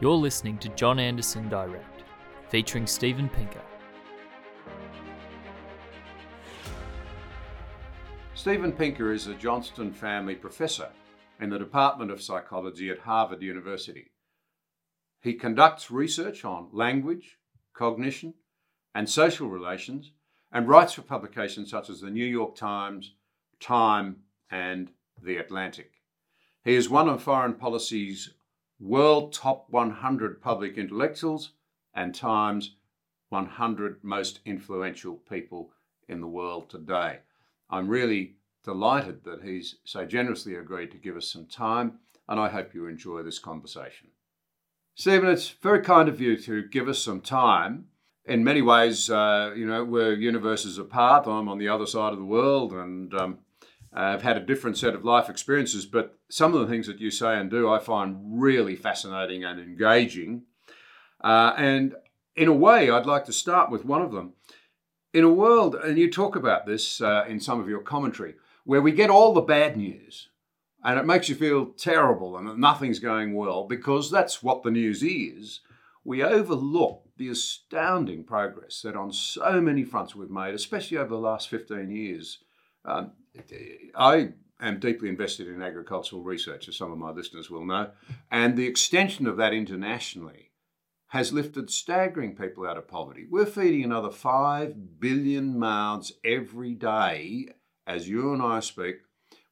You're listening to John Anderson Direct, featuring Steven Pinker. Steven Pinker is a Johnstone family professor in the Department of Psychology at Harvard University. He conducts research on language, cognition, and social relations, and writes for publications such as the New York Times, Time, and The Atlantic. He is one of foreign policy's World Top 100 Public Intellectuals and Time's 100 Most Influential People in the World Today. I'm really delighted that he's so generously agreed to give us some time, and I hope you enjoy this conversation. Steven, it's very kind of you to give us some time. In many ways, uh, you know, we're universes apart. I'm on the other side of the world, and um, I've had a different set of life experiences, but some of the things that you say and do I find really fascinating and engaging. Uh, and in a way, I'd like to start with one of them. In a world, and you talk about this uh, in some of your commentary, where we get all the bad news and it makes you feel terrible and that nothing's going well because that's what the news is, we overlook the astounding progress that on so many fronts we've made, especially over the last 15 years. Um, I am deeply invested in agricultural research, as some of my listeners will know, and the extension of that internationally has lifted staggering people out of poverty. We're feeding another 5 billion mouths every day as you and I speak.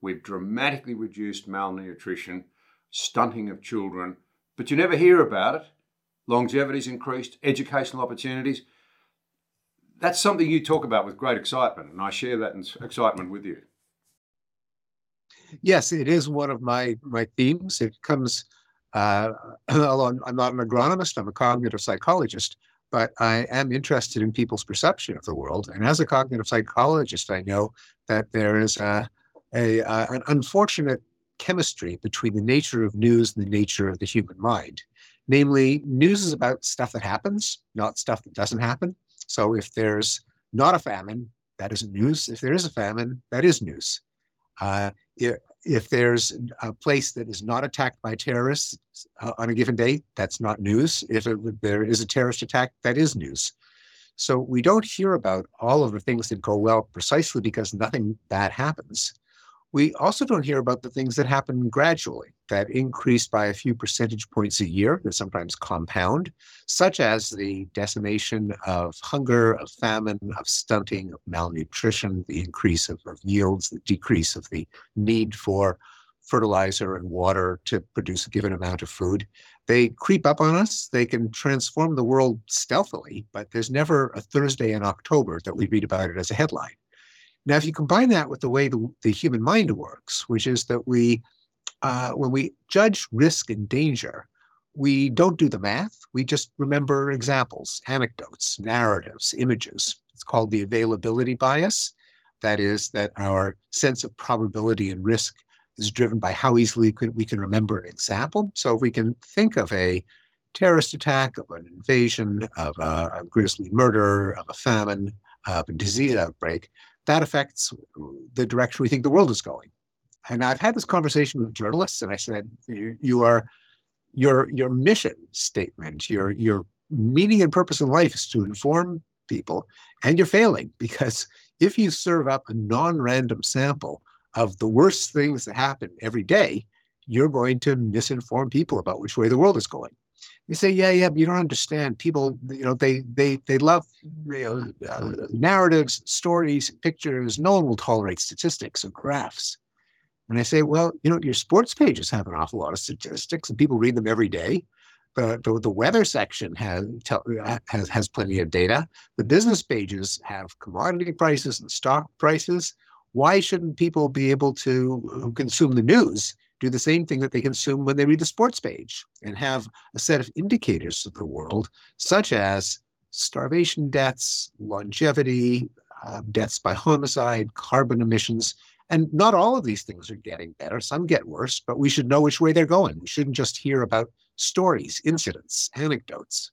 We've dramatically reduced malnutrition, stunting of children, but you never hear about it. Longevity's increased, educational opportunities. That's something you talk about with great excitement, and I share that excitement with you. Yes, it is one of my my themes. It comes, uh, although I'm not an agronomist, I'm a cognitive psychologist, but I am interested in people's perception of the world. And as a cognitive psychologist, I know that there is a, a, a an unfortunate chemistry between the nature of news and the nature of the human mind. Namely, news is about stuff that happens, not stuff that doesn't happen. So if there's not a famine, that isn't news. If there is a famine, that is news. Uh, if, there's a place that is not attacked by terrorists uh, on a given day, that's not news. If it, there is a terrorist attack, that is news. So we don't hear about all of the things that go well precisely because nothing bad happens. We also don't hear about the things that happen gradually, that increase by a few percentage points a year, that sometimes compound, such as the decimation of hunger, of famine, of stunting, of malnutrition, the increase of, of yields, the decrease of the need for fertilizer and water to produce a given amount of food. They creep up on us. They can transform the world stealthily, but there's never a Thursday in October that we read about it as a headline. Now, if you combine that with the way the, the human mind works, which is that we, uh, when we judge risk and danger, we don't do the math. We just remember examples, anecdotes, narratives, images. It's called the availability bias. That is, that our sense of probability and risk is driven by how easily we can remember an example. So if we can think of a terrorist attack, of an invasion, of a, a grisly murder, of a famine, of a disease outbreak, that affects the direction we think the world is going. And I've had this conversation with journalists, and I said, you, you are your your mission statement, your your meaning and purpose in life is to inform people, and you're failing because if you serve up a non-random sample of the worst things that happen every day, you're going to misinform people about which way the world is going. You say, yeah, yeah, but you don't understand. People, you know, they they they love you know, uh, narratives, stories, pictures. No one will tolerate statistics or graphs. And I say, well, you know, your sports pages have an awful lot of statistics, and people read them every day. But, the, the weather section has, has has plenty of data. The business pages have commodity prices and stock prices. Why shouldn't people be able to consume the news do the same thing that they consume when they read the sports page and have a set of indicators of the world, such as starvation deaths, longevity, uh, deaths by homicide, carbon emissions. And not all of these things are getting better. Some get worse, but we should know which way they're going. We shouldn't just hear about stories, incidents, anecdotes.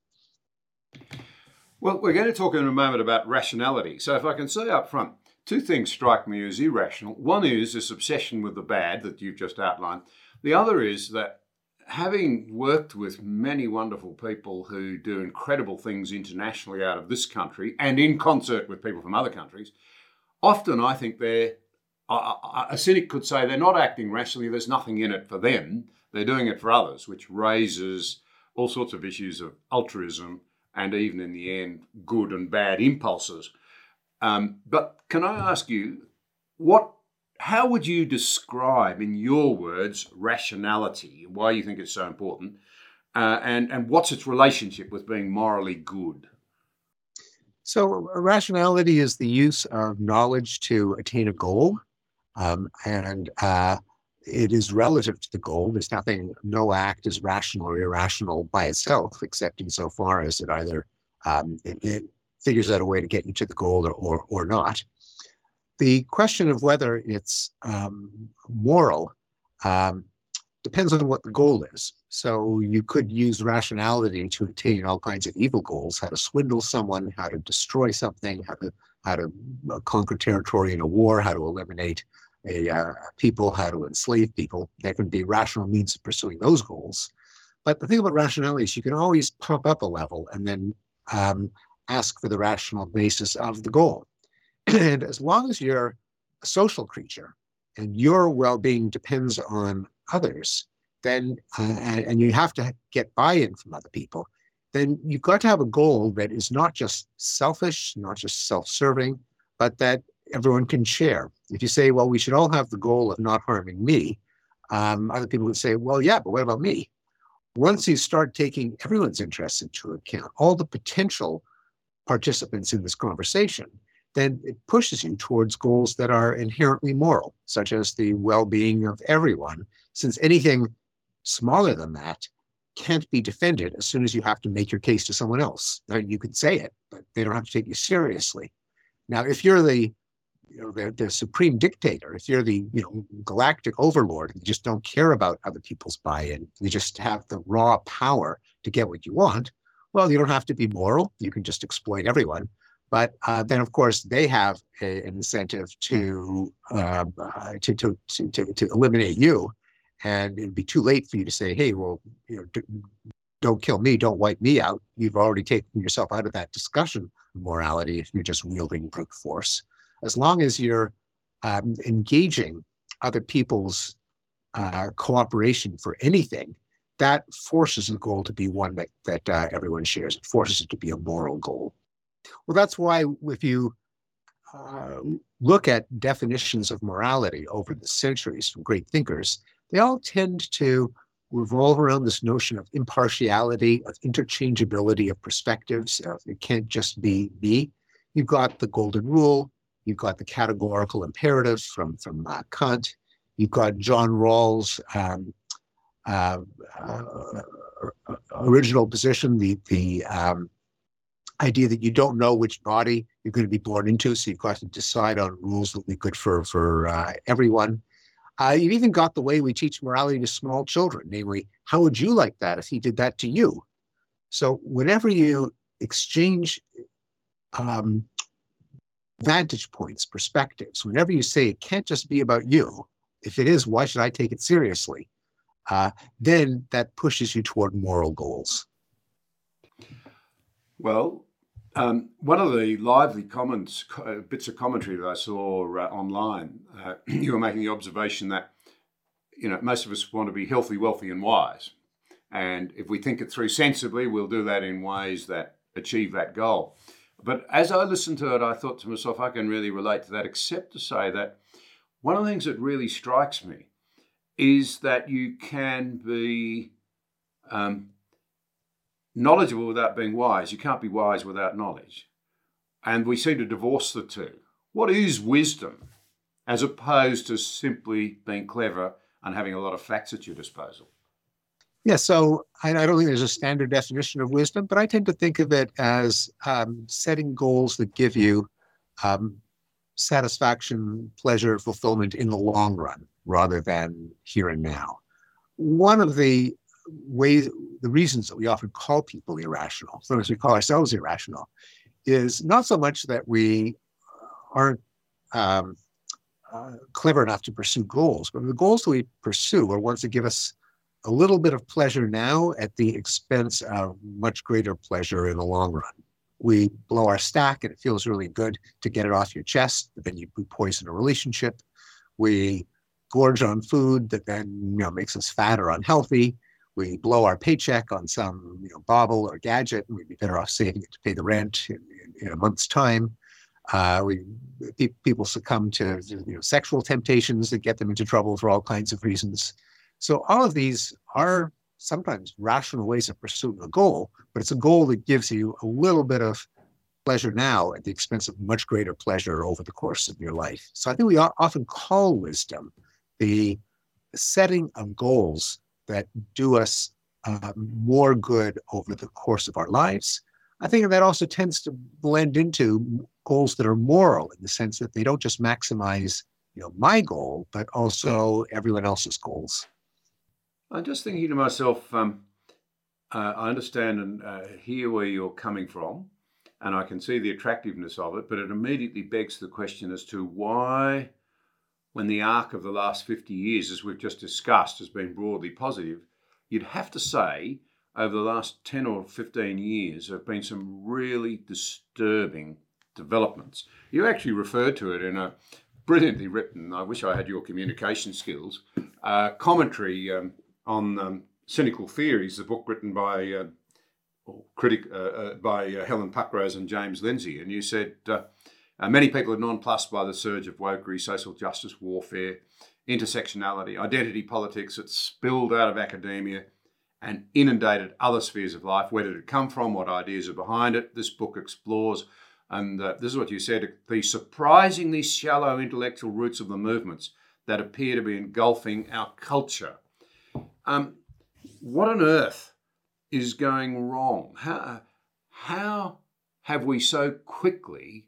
Well, we're going to talk in a moment about rationality. So, if I can say up front, two things strike me as irrational. One is this obsession with the bad that you've just outlined. The other is that having worked with many wonderful people who do incredible things internationally out of this country and in concert with people from other countries, often I think they're, a cynic could say they're not acting rationally, there's nothing in it for them, they're doing it for others, which raises all sorts of issues of altruism and even in the end, good and bad impulses. Um, but can I ask you, what how would you describe, in your words, rationality? Why you think it's so important, uh, and and what's its relationship with being morally good? So, rationality is the use of knowledge to attain a goal, um, and uh, it is relative to the goal. There's nothing, no act is rational or irrational by itself, except insofar as it either um, it, it, figures out a way to get you to the goal or, or, or not. The question of whether it's um, moral um, depends on what the goal is. So you could use rationality to attain all kinds of evil goals: how to swindle someone, how to destroy something, how to how to uh, conquer territory in a war, how to eliminate a uh, people, how to enslave people. There can be rational means of pursuing those goals. But the thing about rationality is you can always pump up a level and then um, ask for the rational basis of the goal. and as long as you're a social creature and your well-being depends on others, then uh, and, and you have to get buy-in from other people, then you've got to have a goal that is not just selfish, not just self-serving, but that everyone can share. If you say, well, we should all have the goal of not harming me, um, other people would say, well, yeah, but what about me? Once you start taking everyone's interests into account, all the potential participants in this conversation, then it pushes you towards goals that are inherently moral, such as the well being of everyone, since anything smaller than that can't be defended as soon as you have to make your case to someone else. Now, you can say it, but they don't have to take you seriously. Now, if you're the you know the, the supreme dictator, if you're the you know galactic overlord, you just don't care about other people's buy-in, you just have the raw power to get what you want. Well, you don't have to be moral; you can just exploit everyone. But uh, then, of course, they have a, an incentive to, uh, to, to, to, to, eliminate you. And it'd be too late for you to say, hey, well, you know, d- don't kill me, don't wipe me out. You've already taken yourself out of that discussion of morality if you're just wielding brute force. As long as you're um, engaging other people's uh, cooperation for anything, that forces the goal to be one that, that uh, everyone shares. It forces it to be a moral goal. Well, that's why if you uh, look at definitions of morality over the centuries from great thinkers, they all tend to revolve around this notion of impartiality, of interchangeability of perspectives. It can't just be me. You've got the golden rule. You've got the categorical imperatives from from uh, Kant. You've got John Rawls' um, uh, uh original position, the the um, idea that you don't know which body you're going to be born into, so you've got to decide on rules that will be good for for uh, everyone. You've even got the way we teach morality to small children, namely, how would you like that if he did that to you? So whenever you exchange um, vantage points, perspectives, whenever you say it can't just be about you, if it is, why should I take it seriously? Uh, then that pushes you toward moral goals. Well, um, one of the lively comments, uh, bits of commentary that I saw uh, online, uh, you were making the observation that you know most of us want to be healthy, wealthy, and wise, and if we think it through sensibly, we'll do that in ways that achieve that goal. But as I listened to it, I thought to myself, I can really relate to that, except to say that one of the things that really strikes me is that you can be um, knowledgeable without being wise. You can't be wise without knowledge. And we seem to divorce the two. What is wisdom as opposed to simply being clever, and having a lot of facts at your disposal. Yeah, so I, I don't think there's a standard definition of wisdom, but I tend to think of it as um, setting goals that give you um, satisfaction, pleasure, fulfillment in the long run rather than here and now. One of the ways, the reasons that we often call people irrational, sometimes we call ourselves irrational, is not so much that we aren't um, uh, clever enough to pursue goals, but the goals that we pursue are ones that give us a little bit of pleasure now at the expense of much greater pleasure in the long run. We blow our stack and it feels really good to get it off your chest, but then you poison a relationship. We gorge on food that then you know makes us fat or unhealthy. We blow our paycheck on some you know bauble or gadget, and we'd be better off saving it to pay the rent in, in, in a month's time. Uh, we pe- people succumb to you know sexual temptations that get them into trouble for all kinds of reasons. So all of these are sometimes rational ways of pursuing a goal, but it's a goal that gives you a little bit of pleasure now at the expense of much greater pleasure over the course of your life. So I think we often call wisdom the setting of goals that do us uh, more good over the course of our lives. I think that also tends to blend into goals that are moral in the sense that they don't just maximize, you know, my goal, but also everyone else's goals. I'm just thinking to myself, um, uh, I understand and uh, hear where you're coming from, and I can see the attractiveness of it, but it immediately begs the question as to why, when the arc of the last 50 years, as we've just discussed, has been broadly positive, you'd have to say over the last 10 or 15 years there have been some really disturbing developments. You actually referred to it in a brilliantly written, I wish I had your communication skills, uh, commentary um, on um, cynical theories, the book written by uh, critic uh, uh, by uh, Helen Pluckrose and James Lindsay, and you said uh, many people are nonplussed by the surge of wokery, social justice warfare, intersectionality, identity politics that spilled out of academia and inundated other spheres of life. Where did it come from? What ideas are behind it? This book explores, and uh, this is what you said: the surprisingly shallow intellectual roots of the movements that appear to be engulfing our culture. Um, what on earth is going wrong? How, how have we so quickly,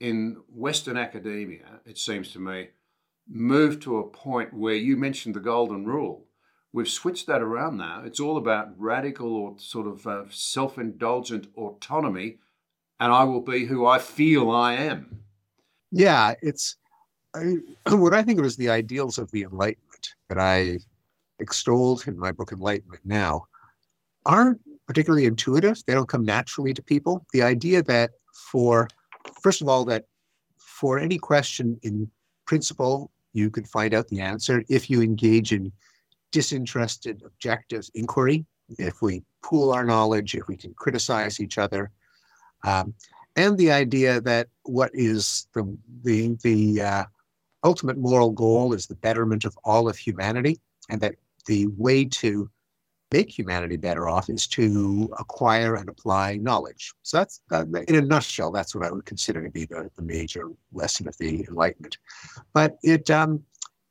in Western academia, it seems to me, moved to a point where you mentioned the golden rule? We've switched that around now. It's all about radical or sort of uh, self indulgent autonomy, and I will be who I feel I am. Yeah, it's I, what I think of as the ideals of the Enlightenment that I extolled in my book Enlightenment Now aren't particularly intuitive. They don't come naturally to people. The idea that for, first of all, that for any question in principle, you can find out the answer if you engage in disinterested, objective inquiry, if we pool our knowledge, if we can criticize each other. Um, and the idea that what is the, the, the uh, ultimate moral goal is the betterment of all of humanity, and that the way to make humanity better off is to acquire and apply knowledge. So that's, uh, in a nutshell, that's what I would consider to be the, the major lesson of the Enlightenment. But it, um,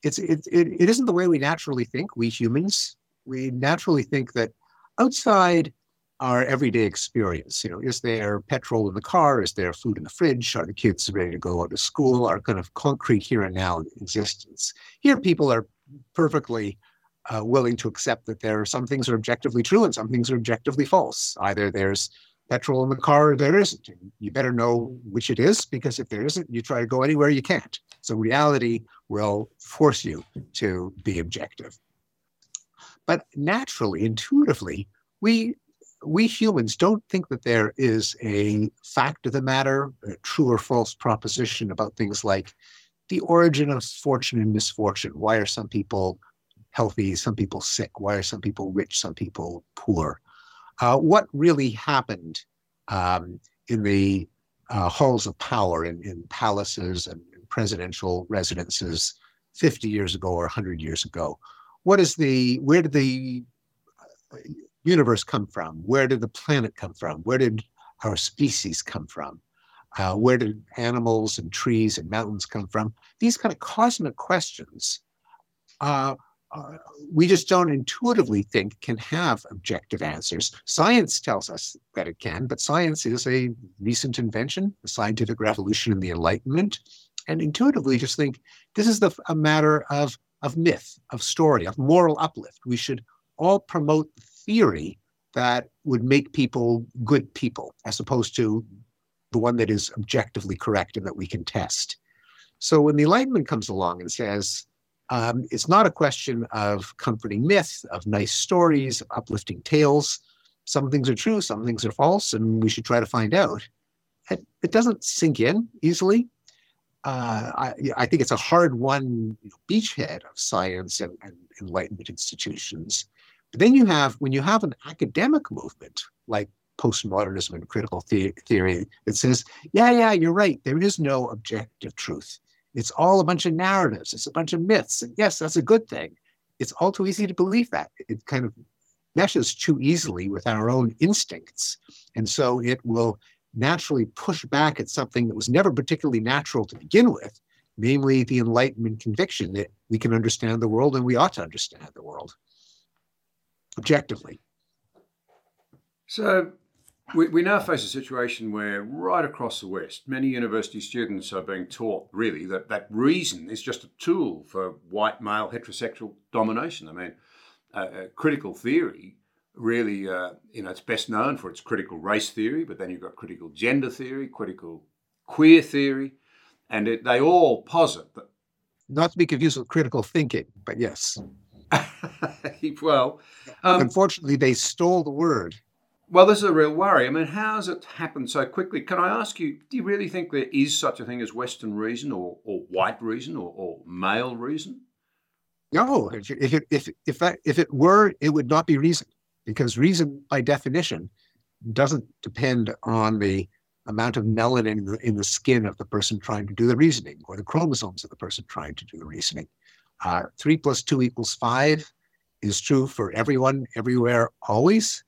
it's, it, it, it isn't the way we naturally think, we humans. We naturally think that outside our everyday experience, you know, is there petrol in the car? Is there food in the fridge? Are the kids ready to go out to school? Our kind of concrete here and now existence. Here, people are perfectly uh, willing to accept that there are some things are objectively true and some things are objectively false. Either there's petrol in the car or there isn't. You better know which it is because if there isn't, you try to go anywhere you can't. So reality will force you to be objective. But naturally, intuitively, we we humans don't think that there is a fact of the matter, a true or false proposition about things like the origin of fortune and misfortune. Why are some people healthy, some people sick? Why are some people rich, some people poor? Uh, what really happened um, in the uh, halls of power, in, in palaces and presidential residences 50 years ago or 100 years ago? What is the, where did the uh, universe come from? Where did the planet come from? Where did our species come from? Uh, where did animals and trees and mountains come from? These kind of cosmic questions uh, uh, we just don't intuitively think can have objective answers. Science tells us that it can, but science is a recent invention, the scientific revolution and the Enlightenment, and intuitively just think this is the, a matter of, of myth, of story, of moral uplift. We should all promote theory that would make people good people, as opposed to the one that is objectively correct and that we can test. So when the Enlightenment comes along and says, um, it's not a question of comforting myth, of nice stories, of uplifting tales. Some things are true, some things are false, and we should try to find out. It, it doesn't sink in easily. Uh, I, I, think it's a hard won you know, beachhead of science and, and enlightenment institutions. But then you have, when you have an academic movement like postmodernism and critical the- theory that says, yeah, yeah, you're right, there is no objective truth. It's all a bunch of narratives. It's a bunch of myths. And yes, that's a good thing. It's all too easy to believe that. It kind of meshes too easily with our own instincts. And so it will naturally push back at something that was never particularly natural to begin with, namely the Enlightenment conviction that we can understand the world and we ought to understand the world objectively. So we, we now face a situation where, right across the West, many university students are being taught really that, that reason is just a tool for white male heterosexual domination. I mean, uh, uh, critical theory really, uh, you know, it's best known for its critical race theory, but then you've got critical gender theory, critical queer theory, and it, they all posit that. Not to be confused with critical thinking, but yes. well, um, unfortunately, they stole the word well, this is a real worry. I mean, how has it happened so quickly? Can I ask you, do you really think there is such a thing as Western reason or, or white reason or, or male reason? No, if it, if, if, that, if it were, it would not be reason because reason, by definition, doesn't depend on the amount of melanin in the, in the skin of the person trying to do the reasoning or the chromosomes of the person trying to do the reasoning. Uh, three plus two equals five is true for everyone, everywhere, always.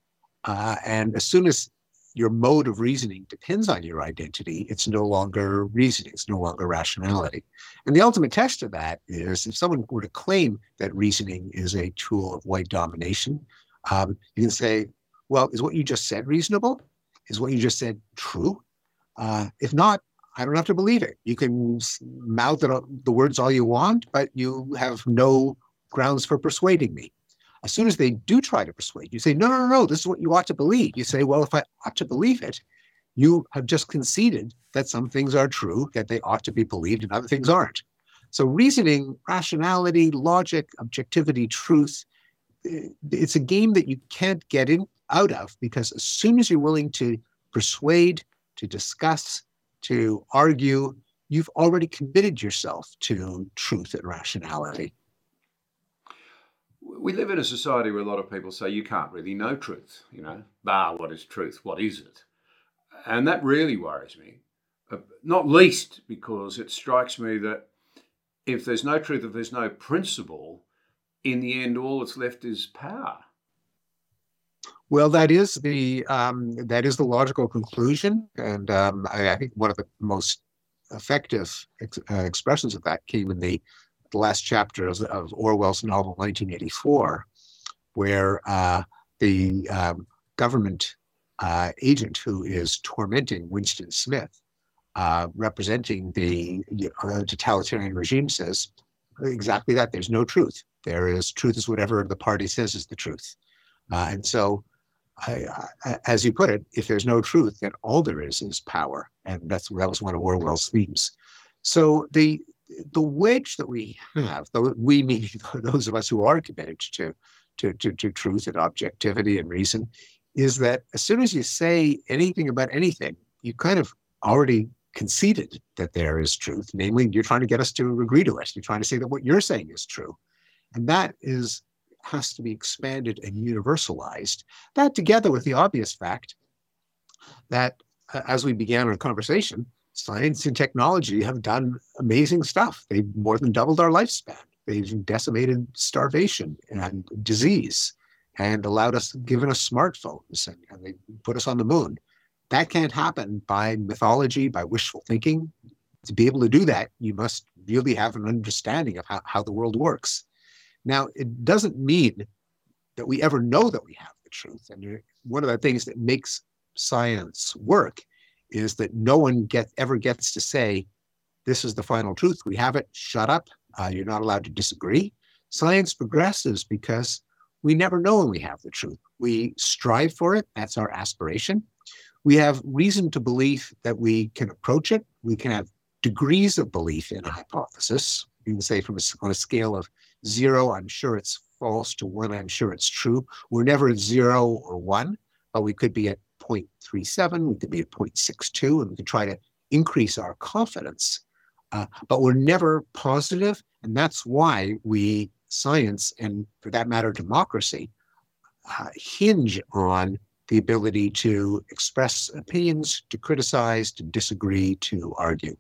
Uh, and as soon as your mode of reasoning depends on your identity, it's no longer reasoning, it's no longer rationality. And the ultimate test of that is if someone were to claim that reasoning is a tool of white domination, um, you can say, well, is what you just said reasonable? Is what you just said true? Uh, if not, I don't have to believe it. You can mouth the words all you want, but you have no grounds for persuading me. As soon as they do try to persuade you, say, no, no, no, this is what you ought to believe. You say, well, if I ought to believe it, you have just conceded that some things are true, that they ought to be believed, and other things aren't. So reasoning, rationality, logic, objectivity, truth, eh, it's a game that you can't get in out of because as soon as you're willing to persuade, to discuss, to argue, you've already committed yourself to truth and rationality we live in a society where a lot of people say you can't really know truth. You know, ah, what is truth? What is it? And that really worries me, uh, not least because it strikes me that if there's no truth, if there's no principle, in the end, all that's left is power. Well, that is the um, that is the logical conclusion, and um, I, I, think one of the most effective ex- uh, expressions of that came in the the last chapter of, of Orwell's novel 1984, where uh, the um, government uh, agent who is tormenting Winston Smith, uh, representing the uh, totalitarian regime, says exactly that. There's no truth. There is truth is whatever the party says is the truth. Uh, and so, I, I, as you put it, if there's no truth, then all there is is power. And that's that was one of Orwell's themes. So the the wedge that we have, we mean those of us who are committed to, to, to, to truth and objectivity and reason, is that as soon as you say anything about anything, you kind of already conceded that there is truth. Namely, you're trying to get us to agree to it. You're trying to say that what you're saying is true. And that is has to be expanded and universalized. That together with the obvious fact that uh, as we began our conversation, science and technology have done amazing stuff. They've more than doubled our lifespan. They've decimated starvation and disease and allowed us, given us smartphones, and, and they put us on the moon. That can't happen by mythology, by wishful thinking. To be able to do that, you must really have an understanding of how, how the world works. Now, it doesn't mean that we ever know that we have the truth. And one of the things that makes science work is that no one get, ever gets to say, this is the final truth. We have it. Shut up. Uh, you're not allowed to disagree. Science progresses because we never know when we have the truth. We strive for it. That's our aspiration. We have reason to believe that we can approach it. We can have degrees of belief in a hypothesis. You can say from a, on a scale of zero, I'm sure it's false, to one, I'm sure it's true. We're never at zero or one, but we could be at 0.37, we could be at 0.62, and we could try to increase our confidence. Uh, but we're never positive, and that's why we, science, and for that matter, democracy, uh, hinge on the ability to express opinions, to criticize, to disagree, to argue.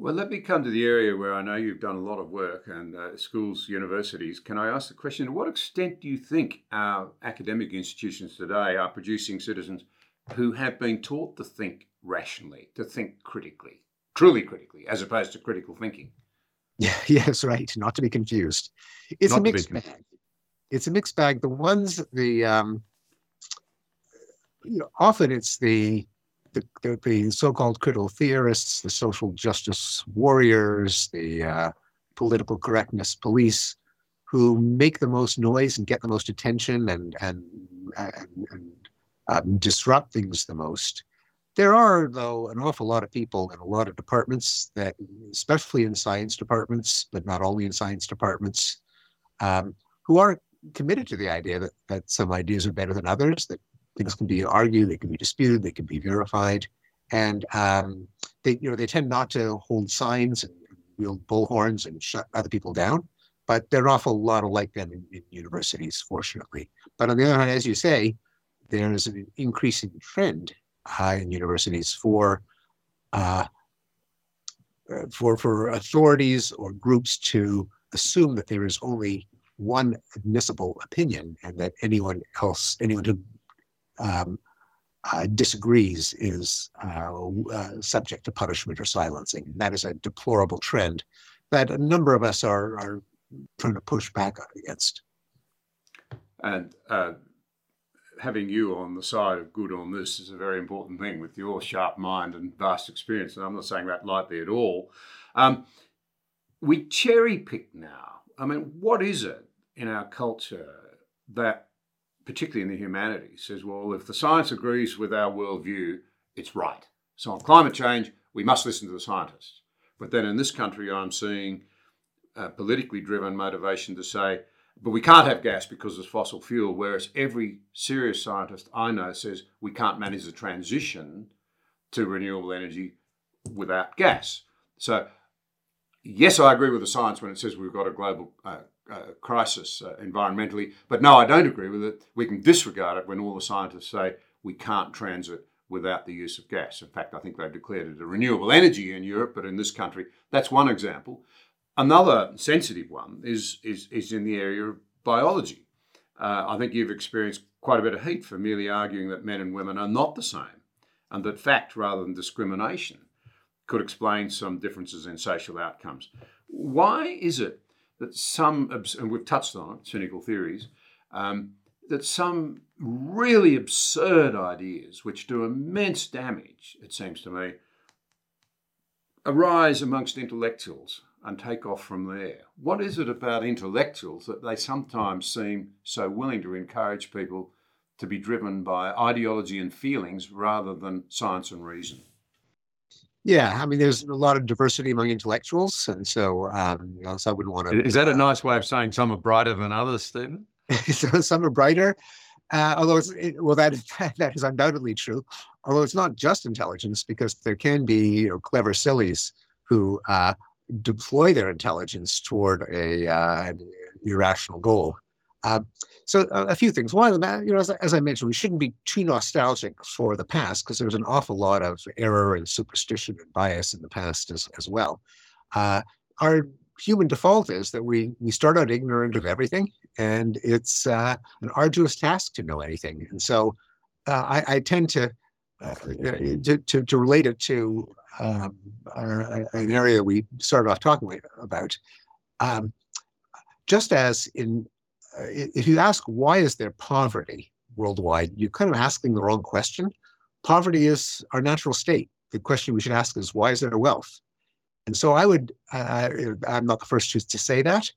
Well, let me come to the area where I know you've done a lot of work and uh, schools, universities. Can I ask the question to what extent do you think our academic institutions today are producing citizens who have been taught to think rationally, to think critically, truly critically, as opposed to critical thinking? Yeah, yes, right. Not to be confused. It's Not a mixed bag. It's a mixed bag. The ones, the, um, you know, often it's the the, the, the so-called critical theorists, the social justice warriors, the uh, political correctness police, who make the most noise and get the most attention and and and, and um, disrupt things the most. There are, though, an awful lot of people in a lot of departments that, especially in science departments, but not only in science departments, um, who are committed to the idea that, that some ideas are better than others, that Things can be argued, they can be disputed, they can be verified, and um, they you know they tend not to hold signs and wield bullhorns and shut other people down. But there are an awful lot of like them in, in universities, fortunately. But on the other hand, as you say, there is an increasing trend uh, in universities for uh, for for authorities or groups to assume that there is only one admissible opinion and that anyone else, anyone who um, uh, disagrees is uh, uh, subject to punishment or silencing. That is a deplorable trend that a number of us are, are trying to push back against. And uh, having you on the side of good on this is a very important thing with your sharp mind and vast experience. And I'm not saying that lightly at all. Um, we cherry pick now. I mean, what is it in our culture that particularly in the humanities, says, well, if the science agrees with our worldview, it's right. So on climate change, we must listen to the scientists. But then in this country, I'm seeing a politically driven motivation to say, but we can't have gas because it's fossil fuel, whereas every serious scientist I know says we can't manage the transition to renewable energy without gas. So, yes, I agree with the science when it says we've got a global uh, uh, crisis uh, environmentally. But no, I don't agree with it. We can disregard it when all the scientists say we can't transit without the use of gas. In fact, I think they've declared it a renewable energy in Europe, but in this country, that's one example. Another sensitive one is, is, is in the area of biology. Uh, I think you've experienced quite a bit of heat for merely arguing that men and women are not the same, and that fact rather than discrimination could explain some differences in social outcomes. Why is it that some, and we've touched on it, cynical theories, um, that some really absurd ideas, which do immense damage, it seems to me, arise amongst intellectuals and take off from there. What is it about intellectuals that they sometimes seem so willing to encourage people to be driven by ideology and feelings rather than science and reason? Yeah, I mean, there's a lot of diversity among intellectuals, and so, um, you know, so I wouldn't want to. Is that a nice way of saying some are brighter than others, Steven? some are brighter, uh, although it's it, well, that that is undoubtedly true. Although it's not just intelligence, because there can be you know clever sillies who uh, deploy their intelligence toward a uh, irrational goal. Uh, so uh, a few things. One of them, you know, as, as I mentioned, we shouldn't be too nostalgic for the past because there's an awful lot of error and superstition and bias in the past as, as well. Uh, our human default is that we we start out ignorant of everything, and it's uh, an arduous task to know anything. And so uh, I, I, tend to, uh, to, to to relate it to um, our, an area we started off talking about. Um, just as in, uh, if you ask why is there poverty worldwide, you're kind of asking the wrong question. Poverty is our natural state. The question we should ask is why is there wealth? And so I would, uh, I'm not the first to, to say that,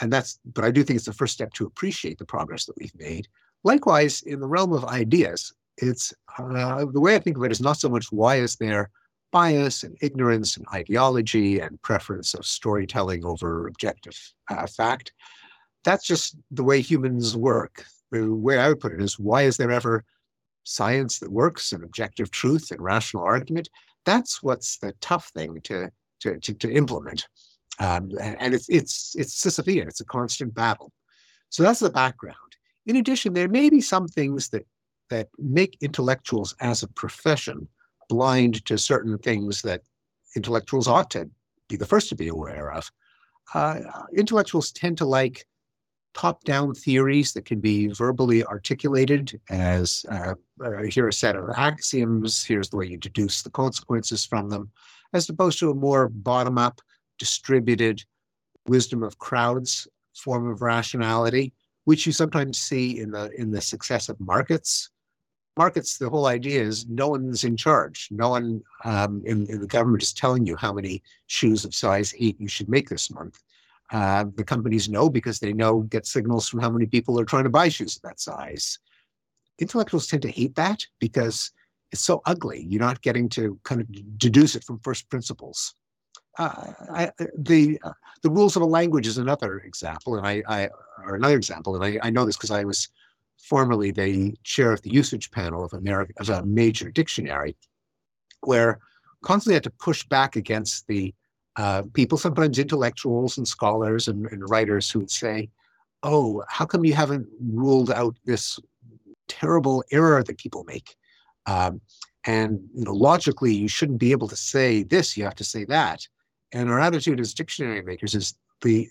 and that's, but I do think it's the first step to appreciate the progress that we've made. Likewise, in the realm of ideas, it's uh, the way I think of it is not so much why is there bias and ignorance and ideology and preference of storytelling over objective uh, fact. That's just the way humans work. The way I would put it is why is there ever science that works and objective truth and rational argument? That's what's the tough thing to, to, to, to implement. Um, and, it's, it's, it's Sisyphean, it's a constant battle. So that's the background. In addition, there may be some things that, that make intellectuals as a profession blind to certain things that intellectuals ought to be the first to be aware of. Uh, intellectuals tend to like top-down theories that can be verbally articulated as uh, uh, here a set of axioms, here's the way you deduce the consequences from them, as opposed to a more bottom-up, distributed wisdom of crowds form of rationality, which you sometimes see in the in the success of markets markets, the whole idea is no one's in charge. No one um, in, in, the government is telling you how many shoes of size eight you should make this month. Uh, the companies know because they know, get signals from how many people are trying to buy shoes of that size. Intellectuals tend to hate that because it's so ugly. You're not getting to kind of deduce it from first principles. Uh, I, the uh, the rules of a language is another example, and I, I or another example, and I, I know this because I was formerly the chair of the usage panel of, America, of a major dictionary, where constantly had to push back against the uh, people, sometimes intellectuals and scholars and, and, writers who would say, oh, how come you haven't ruled out this terrible error that people make? Um, and you know, logically, you shouldn't be able to say this, you have to say that. And our attitude as dictionary makers is the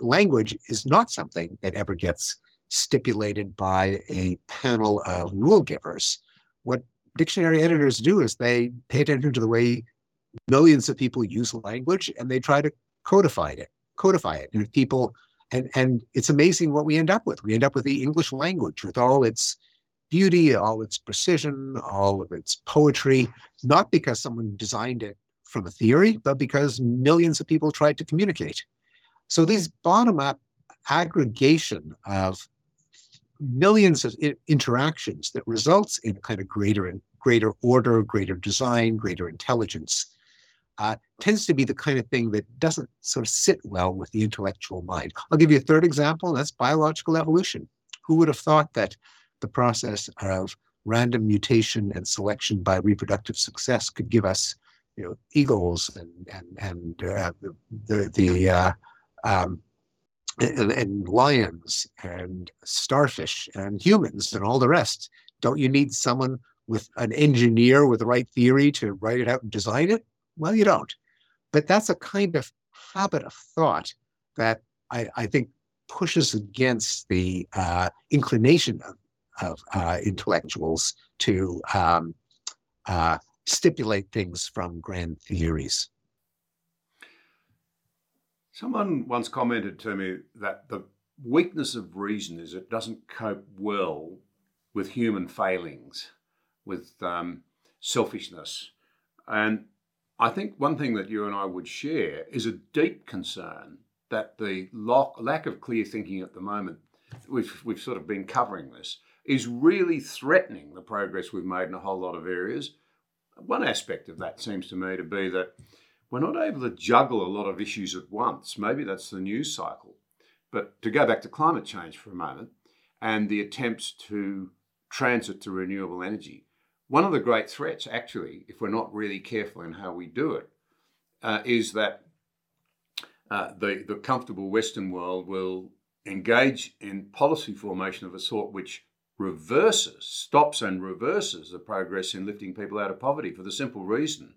language is not something that ever gets stipulated by a panel of rule givers. What dictionary editors do is they pay attention to the way millions of people use language and they try to codify it, codify it. And people, and, and it's amazing what we end up with. We end up with the English language with all its beauty, all its precision, all of its poetry, not because someone designed it from a theory, but because millions of people tried to communicate. So these bottom up aggregation of millions of interactions that results in a kind of greater and greater order, greater design, greater intelligence, uh, tends to be the kind of thing that doesn't sort of sit well with the intellectual mind. I'll give you a third example, and that's biological evolution. Who would have thought that the process of random mutation and selection by reproductive success could give us, you know, eagles and and and uh, the the uh, um, and, and lions and starfish and humans and all the rest. Don't you need someone with an engineer with the right theory to write it out and design it? Well, you don't. But that's a kind of habit of thought that I, I think pushes against the uh, inclination of, of uh, intellectuals to um, uh, stipulate things from grand theories. Someone once commented to me that the weakness of reason is it doesn't cope well with human failings, with um, selfishness. And I think one thing that you and I would share is a deep concern that the lack of clear thinking at the moment, we've, we've sort of been covering this, is really threatening the progress we've made in a whole lot of areas. One aspect of that seems to me to be that we're not able to juggle a lot of issues at once. Maybe that's the news cycle. But to go back to climate change for a moment and the attempts to transit to renewable energy, one of the great threats, actually, if we're not really careful in how we do it, uh, is that uh, the, the comfortable Western world will engage in policy formation of a sort which reverses, stops and reverses the progress in lifting people out of poverty for the simple reason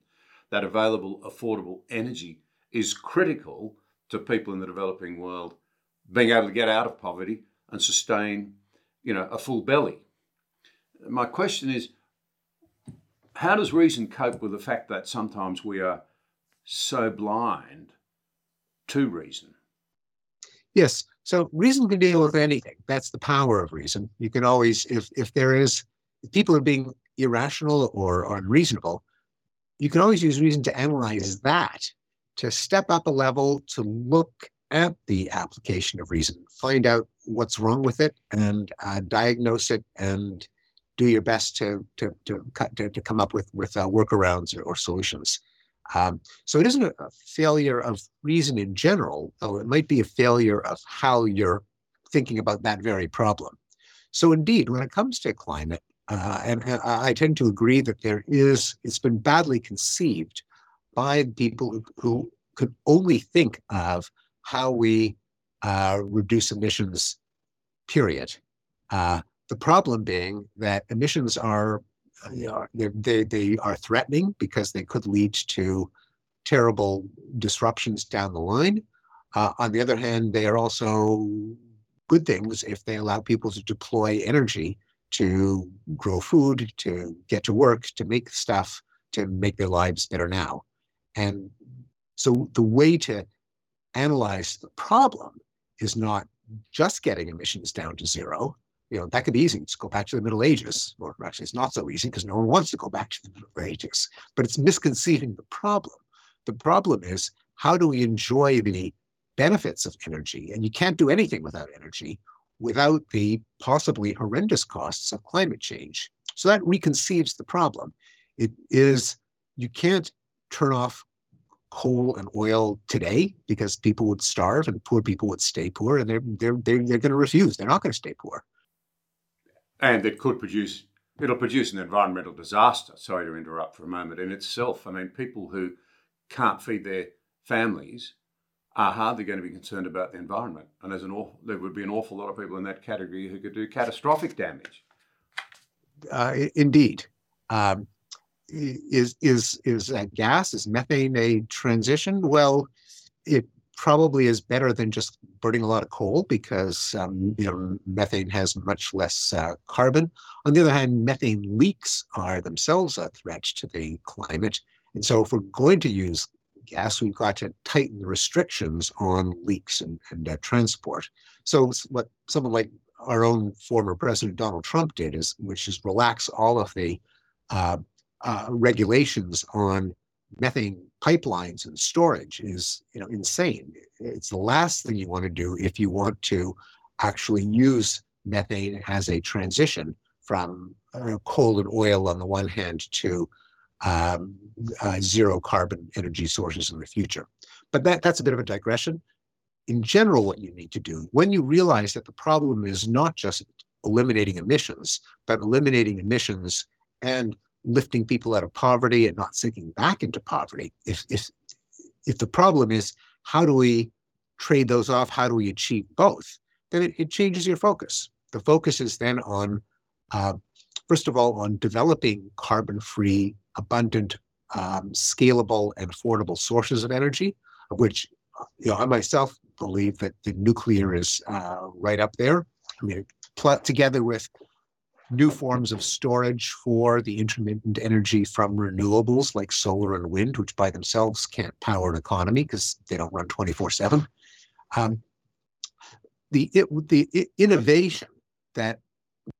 that available affordable energy is critical to people in the developing world being able to get out of poverty and sustain, you know, a full belly. My question is, how does reason cope with the fact that sometimes we are so blind to reason? Yes. So reason can deal with anything. That's the power of reason. You can always, if if there is, if people are being irrational or, or unreasonable, you can always use reason to analyze that, to step up a level, to look at the application of reason, find out what's wrong with it, and uh, diagnose it, and do your best to to to to, to come up with with uh, workarounds or, or solutions. Um, so it isn't a, failure of reason in general, though it might be a failure of how you're thinking about that very problem. So indeed, when it comes to climate, uh, and, and, I tend to agree that there is, it's been badly conceived by people who, who could only think of how we uh, reduce emissions, period. Uh, the problem being that emissions are they, they are threatening because they could lead to terrible disruptions down the line. Uh, on the other hand, they are also good things if they allow people to deploy energy to grow food, to get to work, to make stuff, to make their lives better now. And so the way to analyze the problem is not just getting emissions down to zero, you know, that could be easy. Just go back to the Middle Ages, or actually, it's not so easy because no one wants to go back to the Middle Ages. But it's misconceiving the problem. The problem is how do we enjoy the benefits of energy? And you can't do anything without energy without the possibly horrendous costs of climate change. So that reconceives the problem. It is, you can't turn off coal and oil today because people would starve and poor people would stay poor and they're, they're, they're, they're going to refuse. They're not going to stay poor and it could produce it'll produce an environmental disaster. Sorry to interrupt for a moment. In itself, I mean, people who can't feed their families are hardly going to be concerned about the environment, and there's an awful, there would be an awful lot of people in that category who could do catastrophic damage. Uh, indeed. Um, is is is that gas is methane a transition? Well, it probably is better than just burning a lot of coal because um, you know methane has much less uh, carbon. On the other hand, methane leaks are themselves a threat to the climate, and so if we're going to use gas, we've got to tighten the restrictions on leaks and, and uh, transport. So what someone like our own former President Donald Trump did is, which is relax all of the uh, uh regulations on methane pipelines and storage is you know insane. It's the last thing you want to do if you want to actually use methane as a transition from uh, coal and oil on the one hand to um, uh, zero carbon energy sources in the future. But that, that's a bit of a digression. In general, what you need to do when you realize that the problem is not just eliminating emissions, but eliminating emissions and lifting people out of poverty and not sinking back into poverty. If if if the problem is how do we trade those off, how do we achieve both, then it, it changes your focus. The focus is then on, uh, first of all, on developing carbon-free, abundant, um, scalable, and affordable sources of energy, which you know I myself believe that the nuclear is uh, right up there. I mean, together with new forms of storage for the intermittent energy from renewables like solar and wind, which by themselves can't power an economy because they don't run 24 7. Um, the, it, the it, innovation that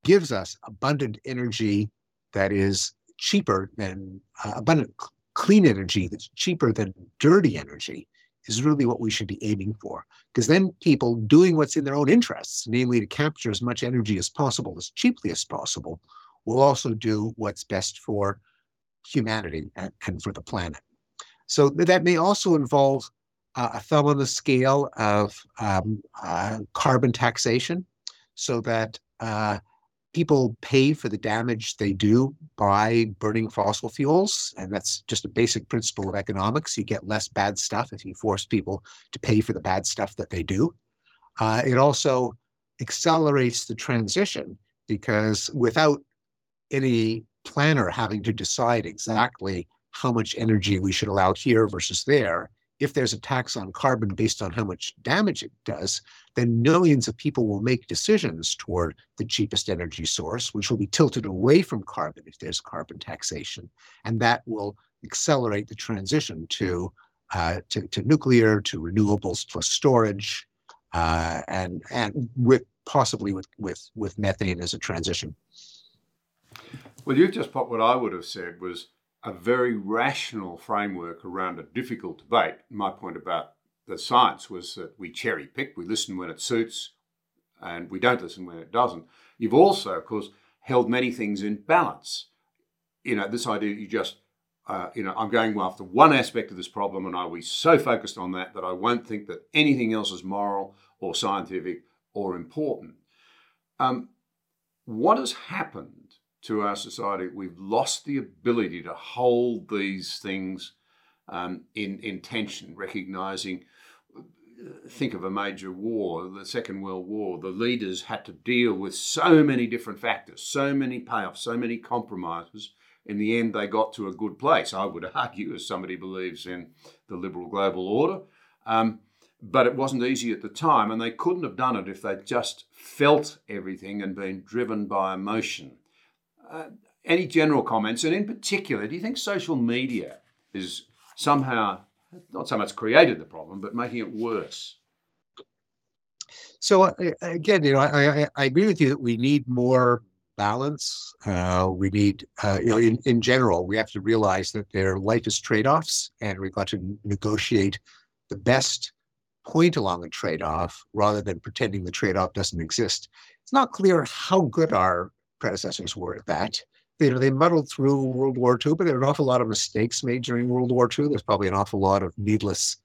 gives us abundant energy that is cheaper than uh, abundant clean energy that's cheaper than dirty energy is really what we should be aiming for. Because then people doing what's in their own interests, namely to capture as much energy as possible, as cheaply as possible, will also do what's best for humanity and, and for the planet. So that may also involve uh, a thumb on the scale of um, uh, carbon taxation so that uh, people pay for the damage they do by burning fossil fuels. And that's just a basic principle of economics. You get less bad stuff if you force people to pay for the bad stuff that they do. Uh, it also accelerates the transition because without any planner having to decide exactly how much energy we should allow here versus there, if there's a tax on carbon based on how much damage it does, then millions of people will make decisions toward the cheapest energy source, which will be tilted away from carbon if there's carbon taxation. And that will accelerate the transition to, uh, to, to, nuclear, to renewables plus storage. uh, and and with possibly with with with methane as a transition. Well, you've just put what I would have said was a very rational framework around a difficult debate. My point about the science was that we cherry pick, we listen when it suits, and we don't listen when it doesn't. You've also, of course, held many things in balance. You know, this idea you just, uh, you know, I'm going after one aspect of this problem, and I'll be so focused on that that I won't think that anything else is moral or scientific or important? Um, what has happened to our society? We've lost the ability to hold these things um, in, in tension, recognizing think of a major war, the Second World War, the leaders had to deal with so many different factors, so many payoffs, so many compromises. In the end, they got to a good place, I would argue, as somebody believes in the liberal global order. Um, but it wasn't easy at the time, and they couldn't have done it if they'd just felt everything and been driven by emotion. Uh, any general comments? And in particular, do you think social media is somehow not so much created the problem, but making it worse. So uh, again, you know, I, I, I, agree with you that we need more balance. Uh, we need, uh, you know, in, in general, we have to realize that their life is trade-offs, and we've got to negotiate the best point along a trade-off rather than pretending the trade-off doesn't exist. It's not clear how good our predecessors were at that you know, they muddled through World War II, but there were an awful lot of mistakes made during World War II. There's probably an awful lot of needless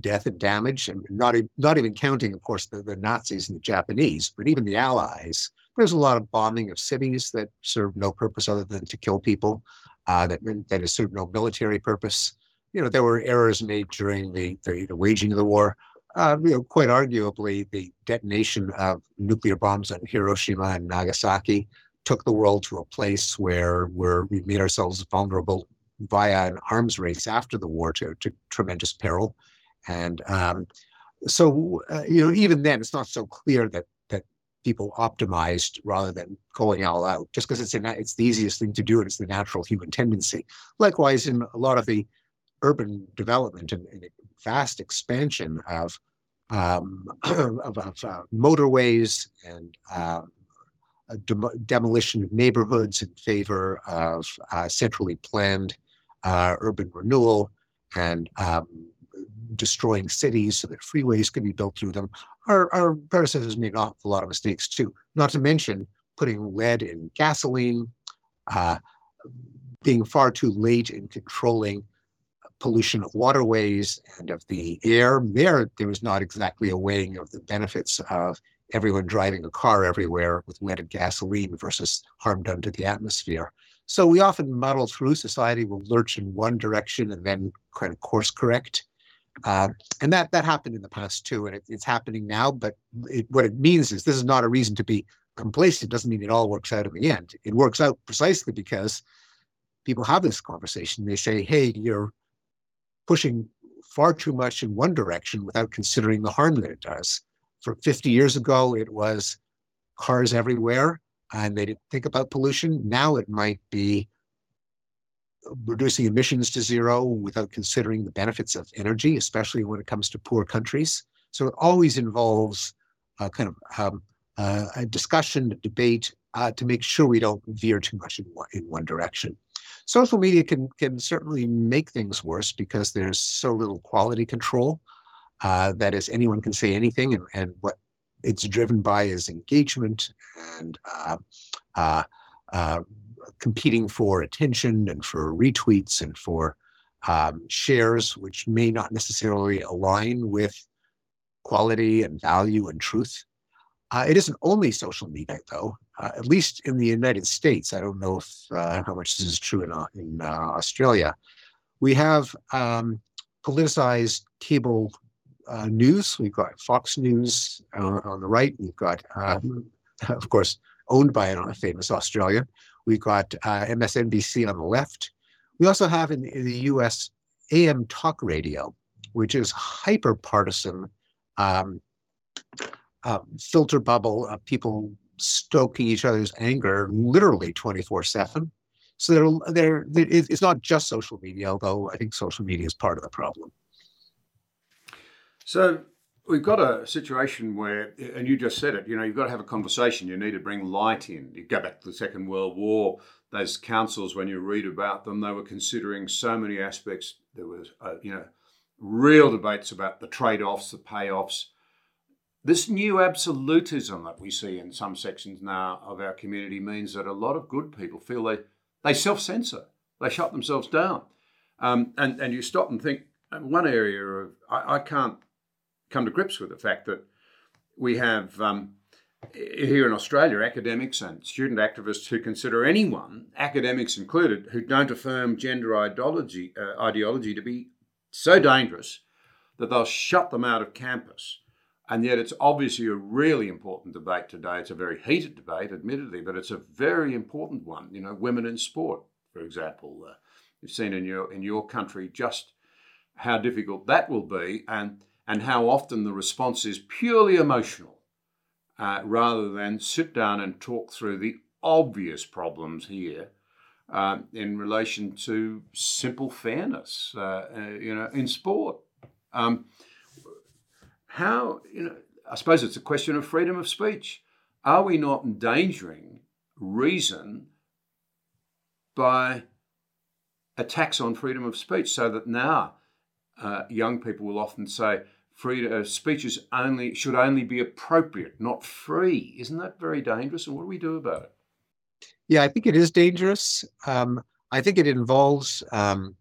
death and damage, and not, not even counting, of course, the, the Nazis and the Japanese, but even the Allies. There's a lot of bombing of cities that served no purpose other than to kill people, uh, that, that served no military purpose. You know, there were errors made during the, the, the waging of the war. Uh, you know, quite arguably, the detonation of nuclear bombs on Hiroshima and Nagasaki took the world to a place where where we made ourselves vulnerable via an arms race after the war to, to tremendous peril. And um, so, uh, you know, even then, it's not so clear that that people optimized rather than going all out, just because it's a, it's the easiest thing to do and it's the natural human tendency. Likewise, in a lot of the urban development and, and vast expansion of um, of, of uh, motorways and uh, demolition of neighborhoods in favor of uh, centrally planned uh, urban renewal and um, destroying cities so that freeways can be built through them. Our, our predecessors made an awful lot of mistakes too, not to mention putting lead in gasoline, uh, being far too late in controlling pollution of waterways and of the air. There, there was not exactly a weighing of the benefits of everyone driving a car everywhere with leaded gasoline versus harm done to the atmosphere. So we often muddle through society, will lurch in one direction and then kind of course correct. Uh, and that that happened in the past too, and it, it's happening now. But it, what it means is this is not a reason to be complacent. It doesn't mean it all works out in the end. It works out precisely because people have this conversation. They say, "Hey, you're pushing far too much in one direction without considering the harm that it does." For 50 years ago, it was cars everywhere and they didn't think about pollution. Now it might be reducing emissions to zero without considering the benefits of energy, especially when it comes to poor countries. So it always involves a kind of um, uh, a discussion, a debate uh, to make sure we don't veer too much in one, in one direction. Social media can can certainly make things worse because there's so little quality control. Uh, that is, anyone can say anything, and, and, what it's driven by is engagement and uh, uh, uh, competing for attention and for retweets and for um, shares, which may not necessarily align with quality and value and truth. Uh, it isn't only social media, though. Uh, at least in the United States, I don't know if, how much this is true in, in Australia. We have um, politicized cable uh, news. We've got Fox News uh, on the right. We've got, uh, of course, owned by a famous Australian. We've got uh, MSNBC on the left. We also have in, in, the U.S. AM talk radio, which is hyper partisan, um, uh, filter bubble of people stoking each other's anger literally 24 7. So they're, they're, it's not just social media, although I think social media is part of the problem. So we've got a situation where, and you just said it, you know, you've got to have a conversation. You need to bring light in. You go back to the Second World War, those councils, when you read about them, they were considering so many aspects. There was, uh, you know, real debates about the trade offs, the payoffs. This new absolutism that we see in some sections now of our community means that a lot of good people feel they, they self censor, they shut themselves down. Um, and, and you stop and think, one area of, I, I can't come to grips with the fact that we have um, here in Australia academics and student activists who consider anyone, academics included, who don't affirm gender ideology, uh, ideology to be so dangerous that they'll shut them out of campus. And yet, it's obviously a really important debate today. It's a very heated debate, admittedly, but it's a very important one. You know, women in sport, for example. Uh, you've seen in your in your country just how difficult that will be, and and how often the response is purely emotional uh, rather than sit down and talk through the obvious problems here uh, in relation to simple fairness, uh, uh, you know, in sport. Um, how, you know, I suppose it's a question of freedom of speech. Are we not endangering reason by attacks on freedom of speech so that now uh, young people will often say, freedom uh, speech is only should only be appropriate, not free. Isn't that very dangerous? And what do we do about it? Yeah, I think it is dangerous. Um, I think it involves, um,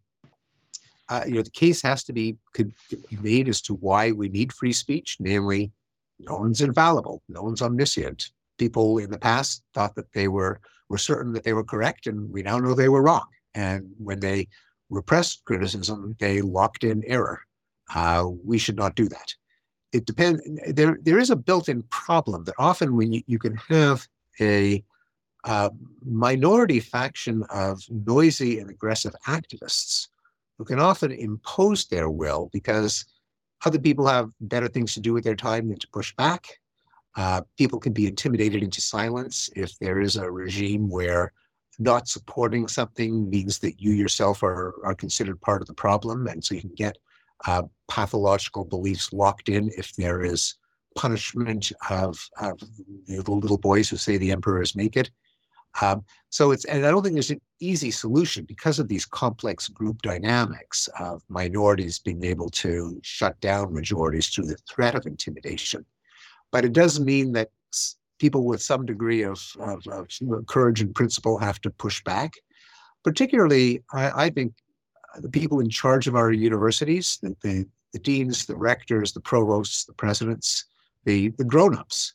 uh, you know, the case has to be be made as to why we need free speech. Namely, no one's infallible, no one's omniscient. People in the past thought that they were were certain that they were correct, and we now know they were wrong. And when they repressed criticism, they locked in error. Uh, we should not do that. It depends. There, there is a built-in problem that often when you, you can have a uh, minority faction of noisy and aggressive activists who can often impose their will because other people have better things to do with their time than to push back. Uh, people can be intimidated into silence if there is a regime where not supporting something means that you yourself are, are considered part of the problem. And so you can get uh, pathological beliefs locked in if there is punishment of, of the little boys who say the emperor is naked. Um, so it's, and I don't think there's an easy solution because of these complex group dynamics of minorities being able to shut down majorities through the threat of intimidation. But it does mean that people with some degree of, of, of courage and principle have to push back. Particularly, I, I think the people in charge of our universities, the, the, the deans, the rectors, the provosts, the presidents, the, the grown-ups,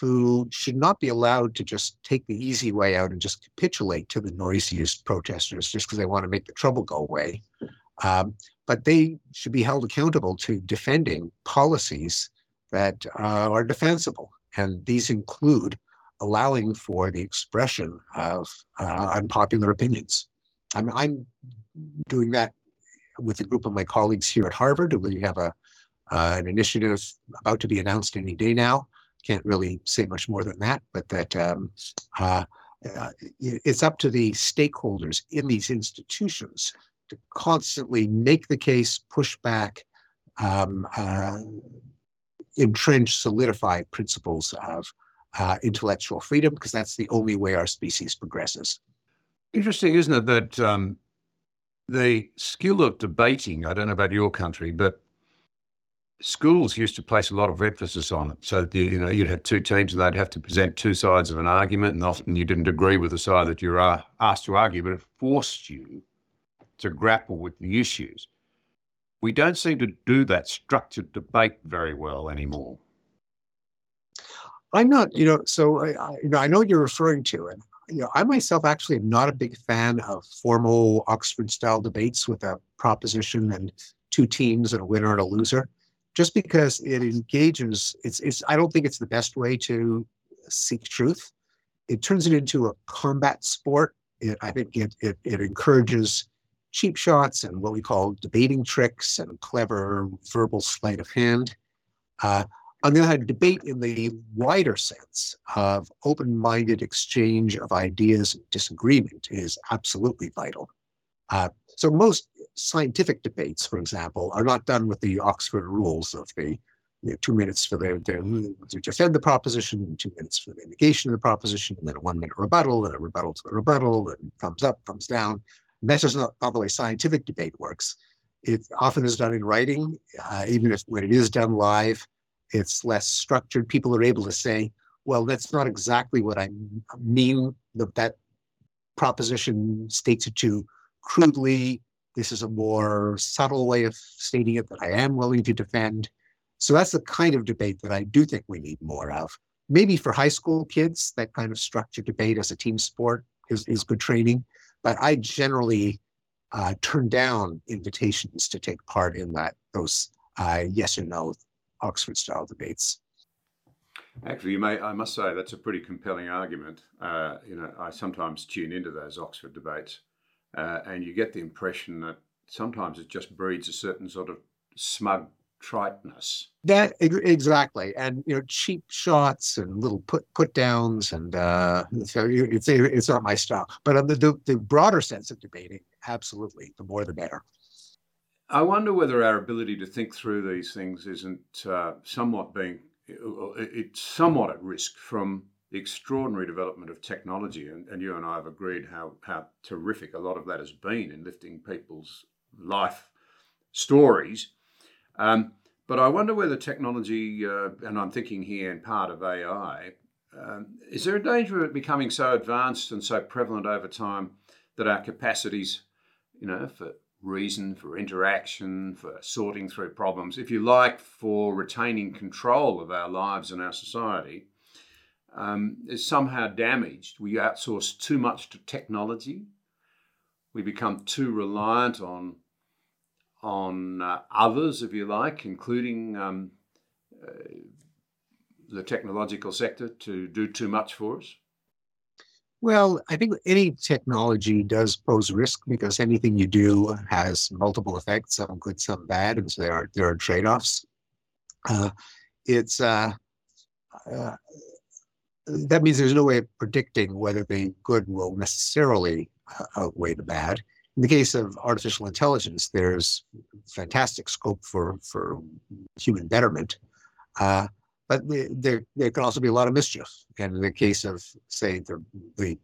who should not be allowed to just take the easy way out and just capitulate to the noisiest protesters just because they want to make the trouble go away. Um, but they should be held accountable to defending policies that uh, are defensible. And these include allowing for the expression of uh, unpopular opinions. I'm, I'm doing that with a group of my colleagues here at Harvard. We have a uh, an initiative about to be announced any day now. Can't really say much more than that, but that um, uh, uh, it's up to the stakeholders in these institutions to constantly make the case, push back, um, uh, entrench, solidify principles of uh, intellectual freedom, because that's the only way our species progresses. Interesting, isn't it, that um, the skill of debating, I don't know about your country, but schools used to place a lot of emphasis on it. So, you know, you'd have two teams and they'd have to present two sides of an argument, and often you didn't agree with the side that you were uh, asked to argue, but it forced you to grapple with the issues. We don't seem to do that structured debate very well anymore. I'm not, you know, so I, you know, I know you're referring to, and you know, I myself actually am not a big fan of formal Oxford style debates with a proposition and two teams and a winner and a loser, just because it engages, it's, it's, I don't think it's the best way to seek truth. It turns it into a combat sport. It, I think it, it, it encourages cheap shots and what we call debating tricks and clever verbal sleight of hand. Uh, on the other hand, debate in the wider sense of open-minded exchange of ideas and disagreement is absolutely vital. Uh, so most scientific debates, for example, are not done with the Oxford rules of the you know, two minutes for the, the, to defend the proposition, two minutes for the negation of the proposition, and then a one minute rebuttal, and a rebuttal to the rebuttal, and thumbs up, thumbs down. And that's just not, not the way scientific debate works. It often is done in writing, uh, even if when it is done live, it's less structured. People are able to say, well, that's not exactly what I mean. That, that proposition states it too crudely. This is a more subtle way of stating it that I am willing to defend. So that's the kind of debate that I do think we need more of. Maybe for high school kids, that kind of structured debate as a team sport is, is good training. But I generally uh, turn down invitations to take part in that those uh, yes or no Oxford style debates. Actually, you may, I must say that's a pretty compelling argument. Uh, you know, I sometimes tune into those Oxford debates, uh, and you get the impression that sometimes it just breeds a certain sort of smug triteness. That exactly, and you know, cheap shots and little put put downs, and uh, so it's it's not my style. But on the the broader sense of debating, absolutely, the more the better. I wonder whether our ability to think through these things isn't uh, somewhat being it's somewhat at risk from the extraordinary development of technology, and, and you and I have agreed how how terrific a lot of that has been in lifting people's life stories. Um, but I wonder whether technology, uh, and I'm thinking here in part of AI, um, is there a danger of it becoming so advanced and so prevalent over time that our capacities, you know, for reason, for interaction, for sorting through problems, if you like, for retaining control of our lives and our society, um, is somehow damaged? We outsource too much to technology. We become too reliant on on uh, others, if you like, including um, uh, the technological sector, to do too much for us? Well, I think any technology does pose risk because anything you do has multiple effects, some good, some bad, and so there are there are trade-offs. Uh, it's uh, uh, that means there's no way of predicting whether the good will necessarily uh, outweigh the bad. In the case of artificial intelligence, there's fantastic scope for, for human betterment, uh, but there, there can also be a lot of mischief. And in the case of, say, the, the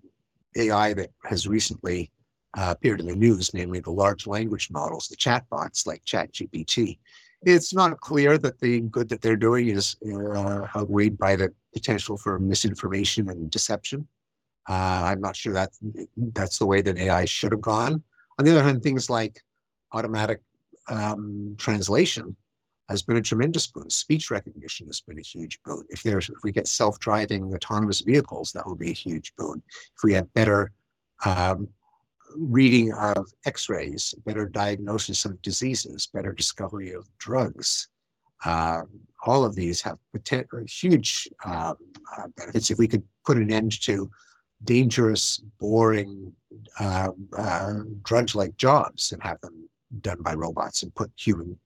AI that has recently uh, appeared in the news, namely the large language models, the chatbots like ChatGPT, it's not clear that the good that they're doing is uh, outweighed by the potential for misinformation and deception. Uh, I'm not sure that that's the way that AI should have gone. On the other hand, things like automatic um, translation has been a tremendous boon. Speech recognition has been a huge boon. If there's, if we get self-driving autonomous vehicles, that will be a huge boon. If we have better um, reading of X-rays, better diagnosis of diseases, better discovery of drugs, uh, all of these have potential, huge um, uh, benefits. If we could put an end to dangerous, boring, uh, uh, drudge-like jobs and have them done by robots and put human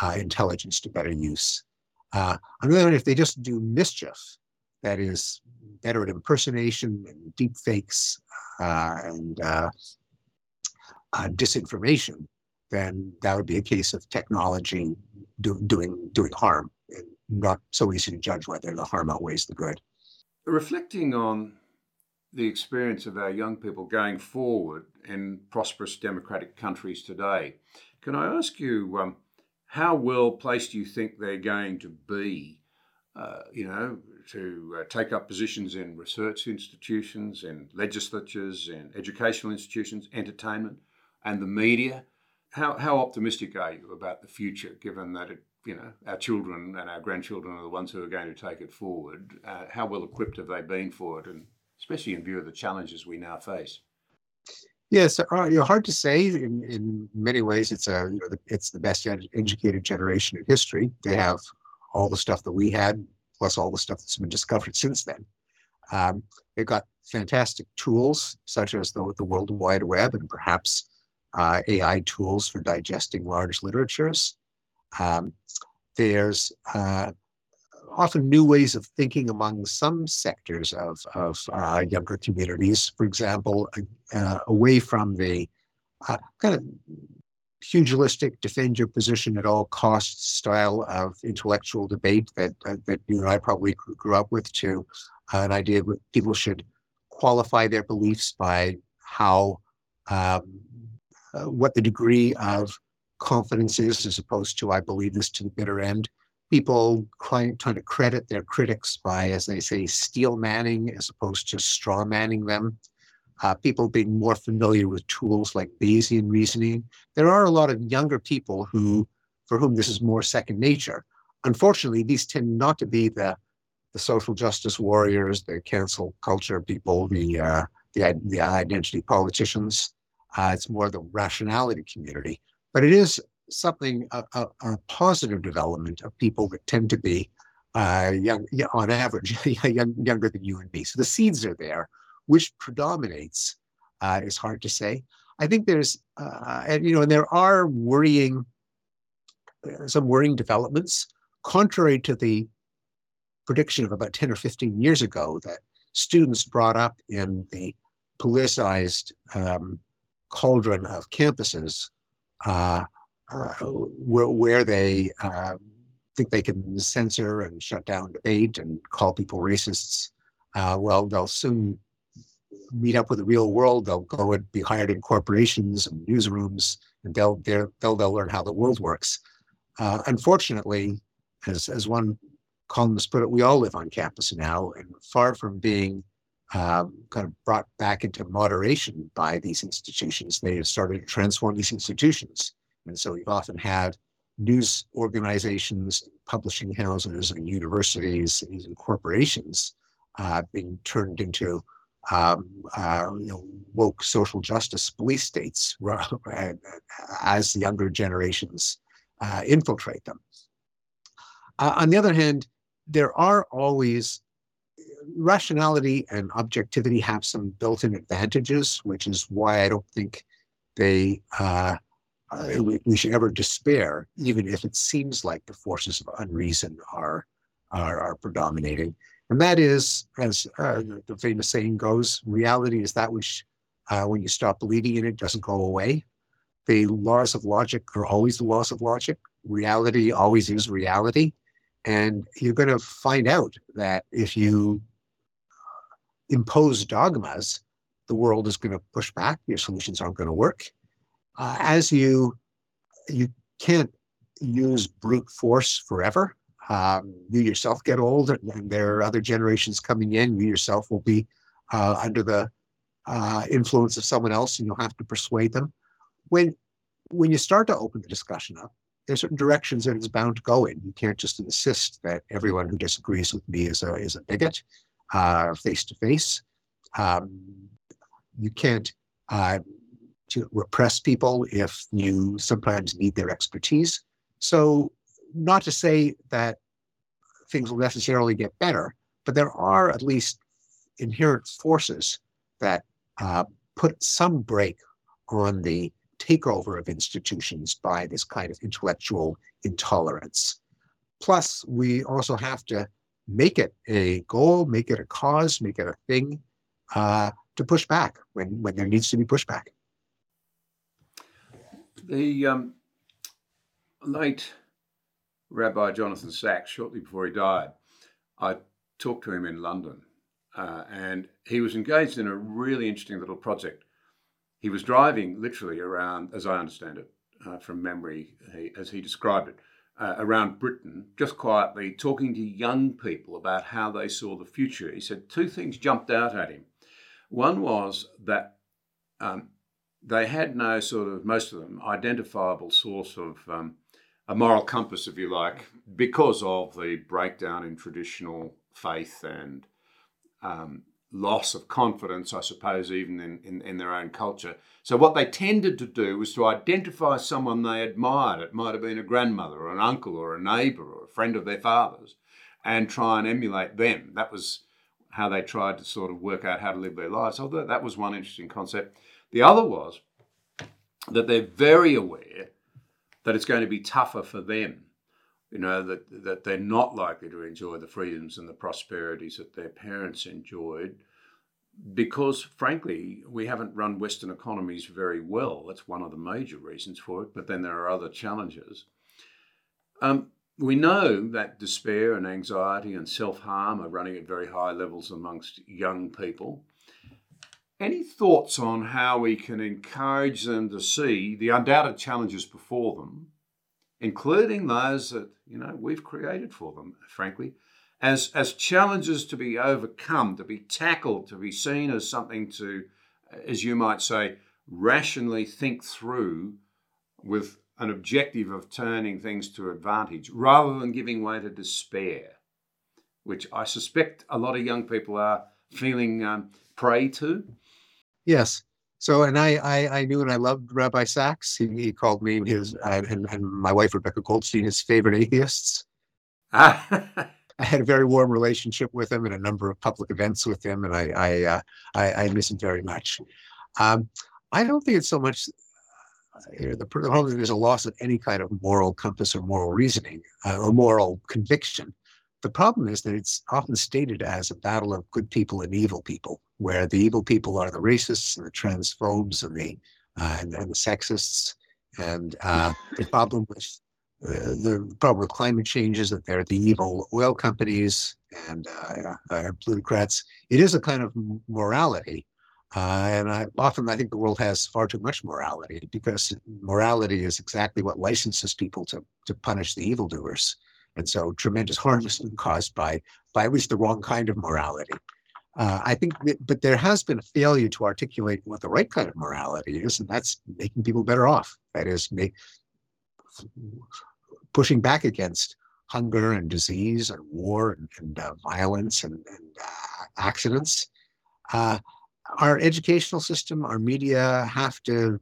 uh, intelligence to better use. Uh, on the other hand, if they just do mischief, that is better at impersonation and deep fakes uh, and uh, disinformation, then that would be a case of technology do, doing doing harm. And not so easy to judge whether the harm outweighs the good. Reflecting on the experience of our young people going forward in prosperous democratic countries today. Can I ask you, um, how well placed do you think they're going to be, uh, you know, to uh, take up positions in research institutions, in legislatures, in educational institutions, entertainment, and the media? How, how optimistic are you about the future, given that it, you know, our children and our grandchildren are the ones who are going to take it forward? Uh, how well equipped have they been for it, and especially in view of the challenges we now face? Yes, uh, you know, hard to say. In, in many ways, it's a you know, it's the best ed- educated generation in history. They have all the stuff that we had, plus all the stuff that's been discovered since then. Um, they've got fantastic tools such as the, the World Wide Web and perhaps uh, AI tools for digesting large literatures. Um, there's uh, often new ways of thinking among some sectors of, of uh, younger communities. For example, uh, away from the uh, kind of pugilistic, defend your position at all costs style of intellectual debate that uh, that you and I probably grew up with, to uh, an idea that people should qualify their beliefs by how um, uh, what the degree of confidence is, as opposed to I believe this to the bitter end. People trying, to credit their critics by, as they say, steel manning as opposed to straw manning them uh, people being more familiar with tools like Bayesian reasoning. There are a lot of younger people who, for whom this is more second nature. Unfortunately, these tend not to be the the social justice warriors, the cancel culture people, the uh, the, the identity politicians. Uh, it's more the rationality community, but it is something a, a, a positive development of people that tend to be uh, young, on average, young, younger than you and me. So the seeds are there which predominates uh, is hard to say. I think there's, uh, and you know, and there are worrying, uh, some worrying developments, contrary to the prediction of about 10 or 15 years ago that students brought up in the politicized um, cauldron of campuses uh, uh, where, where, they uh, think they can censor and shut down debate and call people racists. Uh, well, they'll soon meet up with the real world. They'll go and be hired in corporations and newsrooms, and they'll they'll they'll learn how the world works. Uh, unfortunately, as as one columnist put it, we all live on campus now, and far from being um, kind of brought back into moderation by these institutions, they have started to transform these institutions, and so we've often had news organizations, publishing houses, and universities and corporations uh, being turned into um, uh, you know, woke social justice police states as the younger generations uh, infiltrate them. Uh, on the other hand, there are always rationality and objectivity have some built-in advantages, which is why I don't think they uh, uh, we, we, should ever despair, even if it seems like the forces of unreason are are, are predominating. And that is, as uh, the famous saying goes, reality is that which, uh, when you stop believing in it, doesn't go away. The laws of logic are always the laws of logic. Reality always is reality. And you're going to find out that if you impose dogmas, the world is going to push back. Your solutions aren't going to work. Uh, as you, you can't use brute force forever. Um, you yourself get old, and there are other generations coming in. You yourself will be uh, under the uh, influence of someone else, and you'll have to persuade them. When when you start to open the discussion up, there's certain directions that it's bound to go in. You can't just insist that everyone who disagrees with me is a is a bigot, face to face. You can't uh, to repress people if you sometimes need their expertise. So not to say that things will necessarily get better, but there are at least inherent forces that uh, put some brake on the takeover of institutions by this kind of intellectual intolerance. Plus, we also have to make it a goal, make it a cause, make it a thing uh, to push back when, when there needs to be pushback. The um, late Rabbi Jonathan Sacks, shortly before he died, I talked to him in London, uh, and he was engaged in a really interesting little project. He was driving literally around, as I understand it, uh, from memory, he, as he described it, uh, around Britain, just quietly talking to young people about how they saw the future. He said two things jumped out at him. One was that um, they had no sort of, most of them, identifiable source of um, a moral compass, if you like, because of the breakdown in traditional faith and um, loss of confidence, I suppose, even in, in, in, their own culture. So, what they tended to do was to identify someone they admired. It might have been a grandmother or an uncle or a neighbor or a friend of their father's and try and emulate them. That was how they tried to sort of work out how to live their lives. So, that was one interesting concept. The other was that they're very aware that it's going to be tougher for them. You know, that, that they're not likely to enjoy the freedoms and the prosperities that their parents enjoyed because, frankly, we haven't run Western economies very well. That's one of the major reasons for it. But then there are other challenges. Um, we know that despair and anxiety and self harm are running at very high levels amongst young people. Any thoughts on how we can encourage them to see the undoubted challenges before them, including those that you know we've created for them, frankly, as as challenges to be overcome, to be tackled, to be seen as something to, as you might say, rationally think through with an objective of turning things to advantage rather than giving way to despair, which I suspect a lot of young people are feeling um, prey to. Yes. So, and I, I, I knew and I loved Rabbi Sacks. He, he called me his, uh, and, and my wife, Rebecca Goldstein, his favorite atheists. I had a very warm relationship with him and a number of public events with him, and I, I, uh, I, I miss him very much. Um, I don't think it's so much here, the problem is there's a loss of any kind of moral compass or moral reasoning uh, or moral conviction. The problem is that it's often stated as a battle of good people and evil people, where the evil people are the racists and the transphobes and the uh, and, the sexists. And uh, the problem with uh, the problem with climate change is that they're the evil oil companies and uh, plutocrats. It is a kind of morality uh, and I, often I think the world has far too much morality because morality is exactly what licenses people to, to punish the evildoers. And so tremendous harm is caused by, by at least the wrong kind of morality. Uh, I think, that, but there has been a failure to articulate what the right kind of morality is, and that's making people better off. That is, make, pushing back against hunger and disease and war and, and uh, violence and, and uh, accidents. Uh, our educational system, our media have to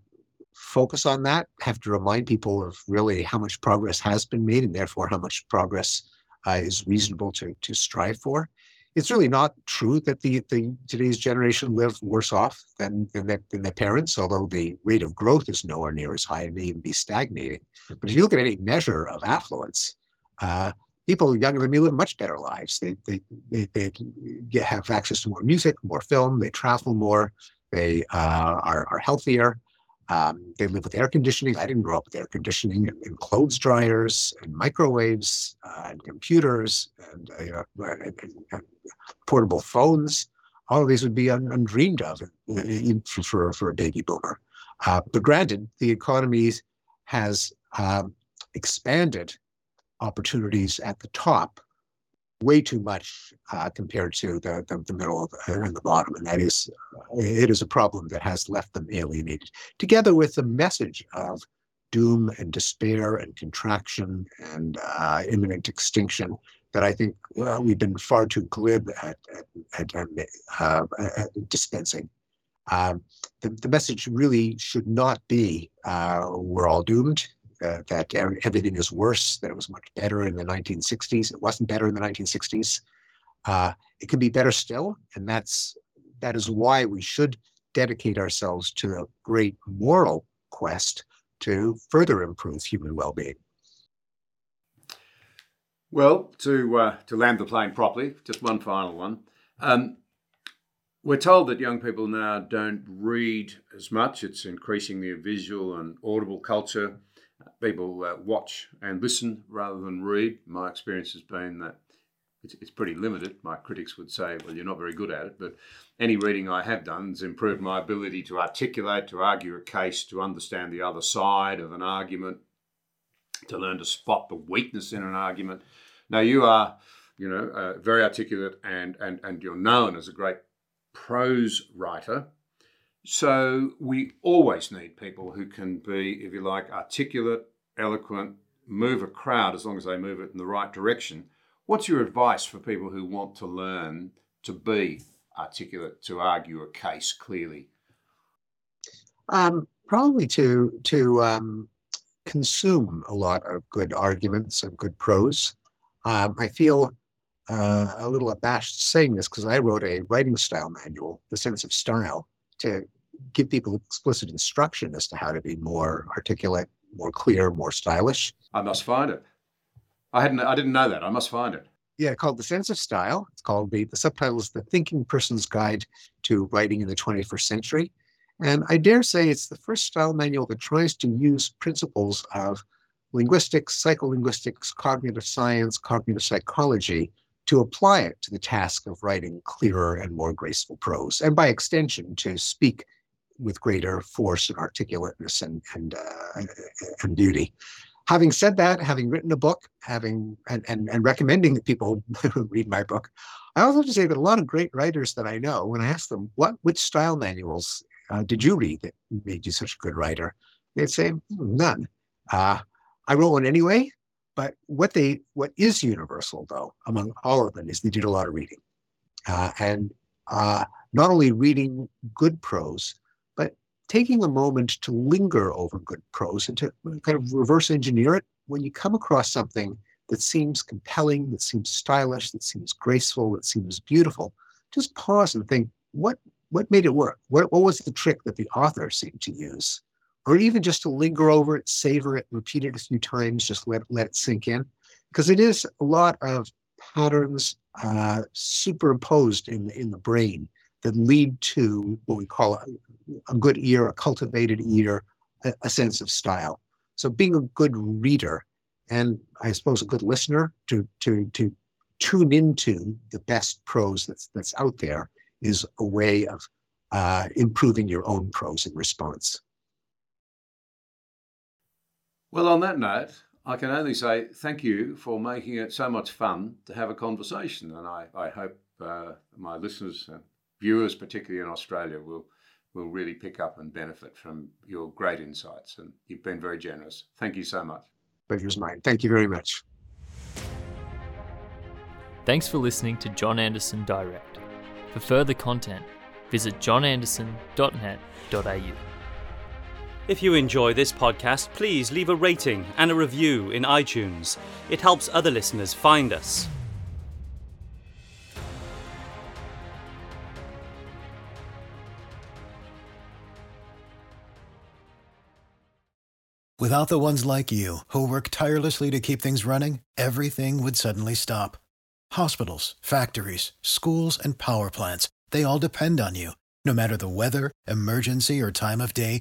focus on that, have to remind people of really how much progress has been made and therefore how much progress uh, is reasonable to, to strive for. It's really not true that the, the today's generation live worse off than, than, their, than their parents, although the rate of growth is nowhere near as high and may even be stagnating. But if you look at any measure of affluence, uh, people younger than me live much better lives. They they they, they get, have access to more music, more film. They travel more. They uh, are are healthier. Um, they live with air conditioning. I didn't grow up with air conditioning and, and clothes dryers and microwaves uh, and computers and, uh, and, and, portable phones. All of these would be un, undreamed of for, for, for a baby boomer. Uh, but granted, the economy has um, expanded opportunities at the top way too much uh, compared to the, the, the middle of, uh, and the bottom. And that is, uh, it is a problem that has left them alienated, together with the message of doom and despair and contraction and uh, imminent extinction that I think we've been far too glib at, at, at, uh, at dispensing. Um, the, the message really should not be uh, we're all doomed uh, that everything is worse, that it was much better in the 1960s. It wasn't better in the 1960s. Uh, it can be better still, and that's that is why we should dedicate ourselves to a great moral quest to further improve human well-being. Well, to uh, to land the plane properly, just one final one. Um, we're told that young people now don't read as much. It's increasingly a visual and audible culture people uh, watch and listen rather than read. My experience has been that it's, it's, pretty limited. My critics would say, well, you're not very good at it, but any reading I have done has improved my ability to articulate, to argue a case, to understand the other side of an argument, to learn to spot the weakness in an argument. Now, you are, you know, uh, very articulate and, and, and you're known as a great prose writer. So we always need people who can be, if you like, articulate, eloquent, move a crowd as long as they move it in the right direction. What's your advice for people who want to learn to be articulate, to argue a case clearly? Um, probably to to um, consume a lot of good arguments and good prose. Um, I feel uh, a little abashed saying this because I wrote a writing style manual, The Sense of Style, to give people explicit instruction as to how to be more articulate, more clear, more stylish. I must find it. I hadn't. I didn't know that. I must find it. yeah, called The Sense of Style. It's called the, the subtitle is The Thinking Person's Guide to Writing in the 21st Century. And I dare say it's the first style manual that tries to use principles of linguistics, psycholinguistics, cognitive science, cognitive psychology to apply it to the task of writing clearer and more graceful prose, and by extension, to speak with greater force and articulateness and, and, uh, and beauty having said that, having written a book, having and, and, and recommending that people read my book, I also have to say that a lot of great writers that I know, when I ask them what which style manuals uh, did you read that made you such a good writer, they'd say hmm, none. Uh, I wrote one anyway, but what they what is universal though among all of them is they did a lot of reading, uh, and uh, not only reading good prose, but taking a moment to linger over good prose and to kind of reverse engineer it when you come across something that seems compelling, that seems stylish, that seems graceful, that seems beautiful, just pause and think, what what made it work? What, what was the trick that the author seemed to use? Or even just to linger over it, savor it, repeat it a few times, just let, let it sink in. Because it is a lot of patterns uh, superimposed in, in the brain that lead to what we call a, a good ear, a cultivated ear, a, a, sense of style. So being a good reader and I suppose a good listener to to to tune into the best prose that's that's out there is a way of uh, improving your own prose in response. Well, on that note, I can only say thank you for making it so much fun to have a conversation, and I, I hope uh, my listeners and viewers, particularly in Australia, will will really pick up and benefit from your great insights. And you've been very generous. Thank you so much. Pleasure's mine. Thank you very much. Thanks for listening to John Anderson Direct. For further content, visit johnanderson.net.au. If you enjoy this podcast, please leave a rating and a review in iTunes. It helps other listeners find us. Without the ones like you, who work tirelessly to keep things running, everything would suddenly stop. Hospitals, factories, schools, and power plants, they all depend on you. No matter the weather, emergency, or time of day,